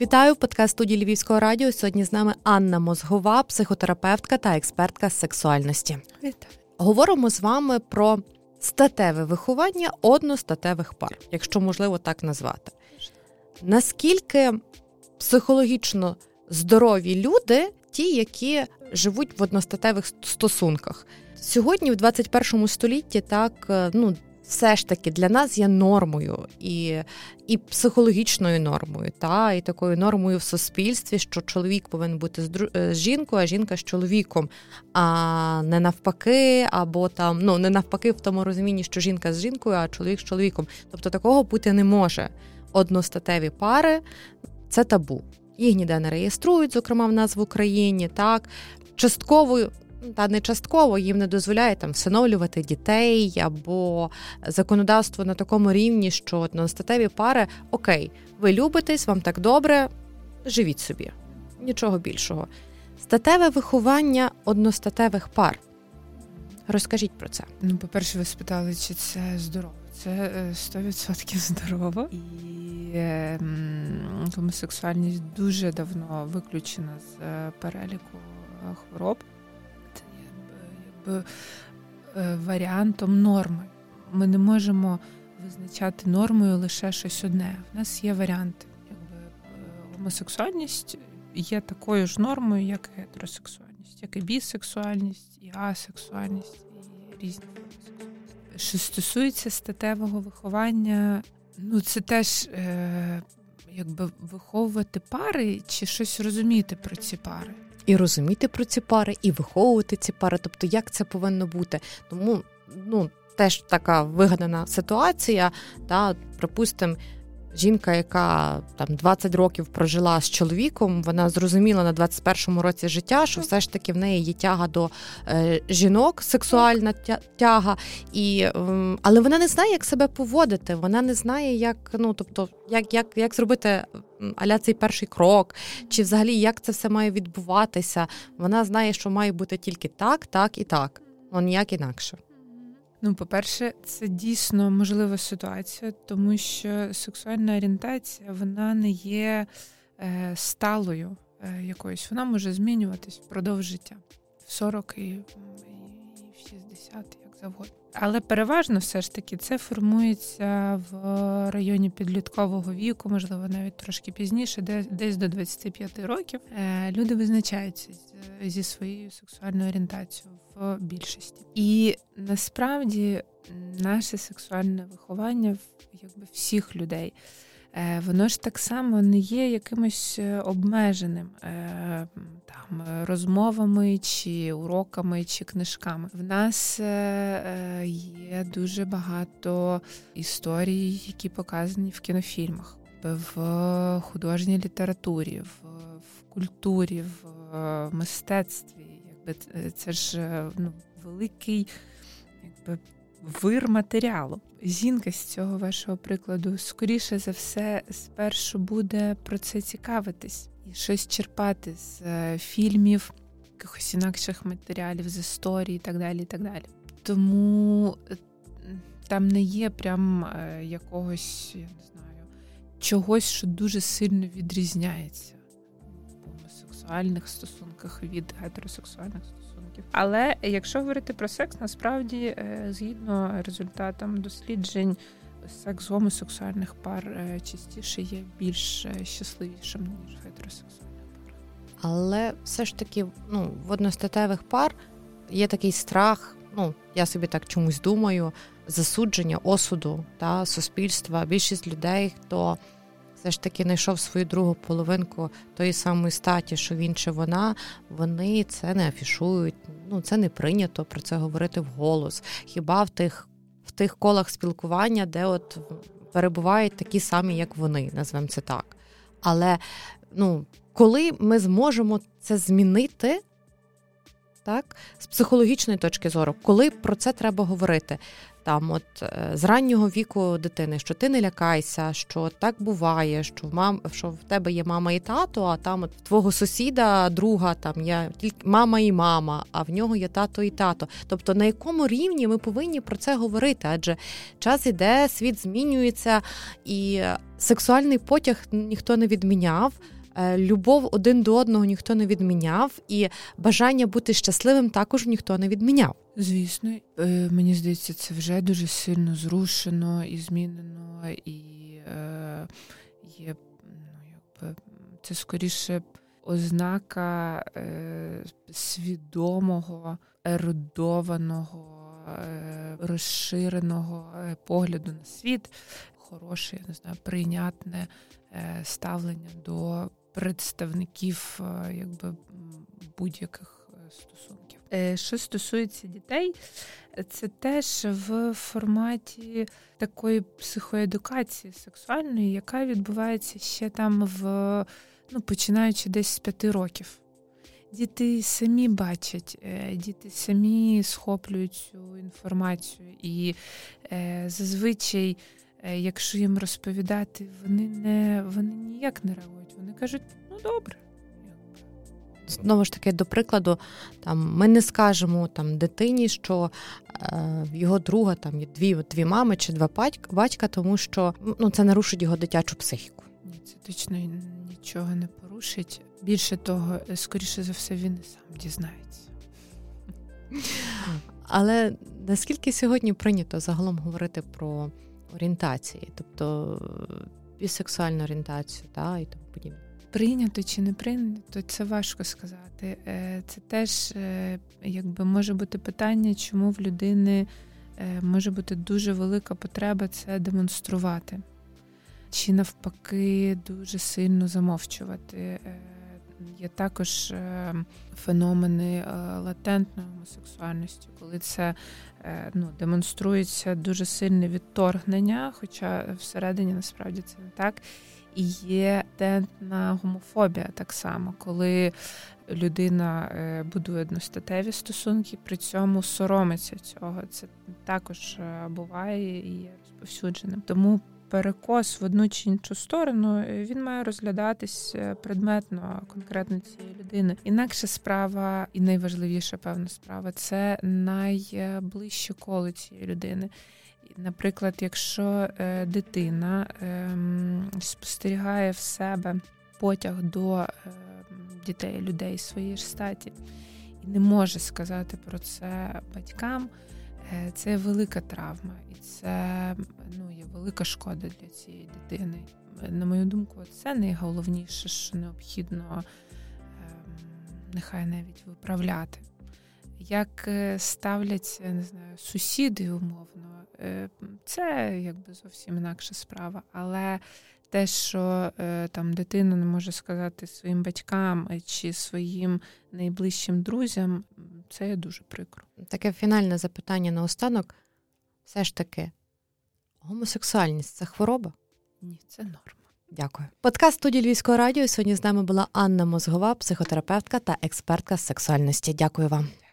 Вітаю в подкаст студії Львівського радіо. Сьогодні з нами Анна Мозгова, психотерапевтка та експертка з сексуальності. Вітаю. Говоримо з вами про статеве виховання одностатевих пар, якщо можливо так назвати. Наскільки психологічно здорові люди, ті, які живуть в одностатевих стосунках, сьогодні, в 21 столітті, так е, ну все ж таки для нас є нормою і і психологічною нормою, та і такою нормою в суспільстві, що чоловік повинен бути з, дру... З жінкою, а жінка з чоловіком, а не навпаки, або там ну не навпаки, в тому розумінні, що жінка з жінкою, а чоловік з чоловіком. Тобто такого бути не може. Одностатеві пари це табу. Їх ніде не реєструють, зокрема в нас в Україні. Так частково та не частково їм не дозволяє там всиновлювати дітей або законодавство на такому рівні, що одностатеві пари окей, ви любитесь, вам так добре, живіть собі, нічого більшого. Статеве виховання одностатевих пар. Розкажіть про це. Ну, по-перше, ви спитали, чи це здорово. Це 100% е, здорово. І е, гомосексуальність дуже давно виключена з е, переліку хвороб е, варіантом норми. Ми не можемо визначати нормою лише щось одне. У нас є варіанти. Якби е, Гомосексуальність є такою ж нормою, як і гетеросексуальність, як і бісексуальність, і асексуальність, і різні Що стосується статевого виховання, ну це теж е, якби виховувати пари чи щось розуміти про ці пари і розуміти про ці пари, і виховувати ці пари, тобто як це повинно бути. Тому ну теж така вигадана ситуація, та припустимо, жінка, яка там 20 років прожила з чоловіком, вона зрозуміла на 21-му році життя, що все ж таки в неї є тяга до е, жінок, сексуальна тяга, і, е, але вона не знає, як себе поводити. Вона не знає, як ну тобто, як, як, як зробити. Аля цей перший крок, чи взагалі як це все має відбуватися? Вона знає, що має бути тільки так, так і так, ну ніяк інакше. Ну, по-перше, це дійсно можлива ситуація, тому що сексуальна орієнтація вона не є е, сталою е, якоюсь. Вона може змінюватись впродовж життя в 40 і, в 60, як завгодно. Але переважно все ж таки це формується в районі підліткового віку, можливо, навіть трошки пізніше, десь до 25 років. Е, люди визначаються зі своєю сексуальною орієнтацією в більшості. І насправді наше сексуальне виховання в якби всіх людей. Е, воно ж так само не є якимось е, обмеженим е, там розмовами, чи уроками, чи книжками. В нас є дуже багато історій, які показані в кінофільмах, в художній літературі, в культурі, в мистецтві. Якби це ж ну, великий якби вир матеріалу. Жінка з цього вашого прикладу, скоріше за все, спершу буде про це цікавитись і щось черпати з е, фільмів, якихось інакших матеріалів, з історії і так далі. і так далі. Тому е, там не є прям е, якогось, я не знаю, чогось, що дуже сильно відрізняється в гомосексуальних стосунках від гетеросексуальних стосунків. Але якщо говорити про секс, насправді е, згідно результатам досліджень, секс гомосексуальних пар е, частіше є більш е, щасливішим ніж гетеросексуальних пар. Але все ж таки, ну в одностатевих пар є такий страх. Ну я собі так чомусь думаю, засудження осуду та суспільства. Більшість людей, хто все ж таки знайшов свою другу половинку тої самої статі, що він чи вона, вони це не афішують. Ну це не прийнято про це говорити вголос. Хіба в тих в тих колах спілкування, де от перебувають такі самі, як вони, назвемо це так. Але ну, коли ми зможемо це змінити, так, з психологічної точки зору, коли про це треба говорити. Там, от е, з раннього віку дитини, що ти не лякайся, що так буває, що в мам, що в тебе є мама і тато, а там от твого сусіда, друга там є тільки мама і мама, а в нього є тато і тато. Тобто на якому рівні ми повинні про це говорити? Адже час іде, світ змінюється, і сексуальний потяг ніхто не відміняв. Е, любов один до одного ніхто не відміняв, і бажання бути щасливим також ніхто не відміняв. Звісно, е, мені здається, це вже дуже сильно зрушено і змінено, і е, є ну, якби це скоріше ознака свідомого, ерудованого, розширеного погляду на світ, хороше, я не знаю, прийнятне ставлення до представників е, якби будь-яких е, стосунків. Е, що стосується дітей, це теж в форматі такої психоедукації сексуальної, яка відбувається ще там в ну, починаючи десь з п'яти років. Діти самі бачать, діти самі схоплюють цю інформацію, і зазвичай якщо їм розповідати, вони не вони ніяк не реагують. Кажуть, ну добре. Знову ж таки, до прикладу, там ми не скажемо там дитині, що е, його друга там є дві дві мами чи два батька, тому що ну це нарушить його дитячу психіку. Ні, це точно нічого не порушить. Більше того, скоріше за все, він сам дізнається. Але наскільки сьогодні прийнято загалом говорити про орієнтації, тобто бісексуальну орієнтацію та, і тому подібне. Прийнято чи не прийнято, це важко сказати. Е, це теж е, якби може бути питання, чому в людини е, може бути дуже велика потреба це демонструвати, чи навпаки дуже сильно замовчувати. Є також феномени латентної гомосексуальності, коли це ну, демонструється дуже сильне відторгнення, хоча всередині насправді це не так. Є тентна гомофобія так само, коли людина е, будує одностатеві стосунки, при цьому соромиться цього. Це також е, буває і є розповсюдженим. Тому перекос в одну чи іншу сторону, він має розглядатись е, предметно конкретно цієї людини. Інакша справа, і найважливіша певна справа це найближче коло цієї людини. Наприклад, якщо е, дитина ем, спостерігає в себе потяг до ем, дітей, людей своєї ж статі, і не може сказати про це батькам. Е, це велика травма, і це ну, є велика шкода для цієї дитини. На мою думку, це найголовніше, що необхідно ем, нехай навіть виправляти. Як е, ставляться не знаю, сусіди умовно, е, це якби зовсім інакша справа. Але те, що е, там дитина не може сказати своїм батькам чи своїм найближчим друзям, це є дуже прикро. Таке фінальне запитання на останок. Все ж таки, гомосексуальність це хвороба? Ні, це норма. Дякую. Подкаст студії Львівського радіо. Сьогодні з нами була Анна Мозгова, психотерапевтка та експертка з сексуальності. Дякую вам.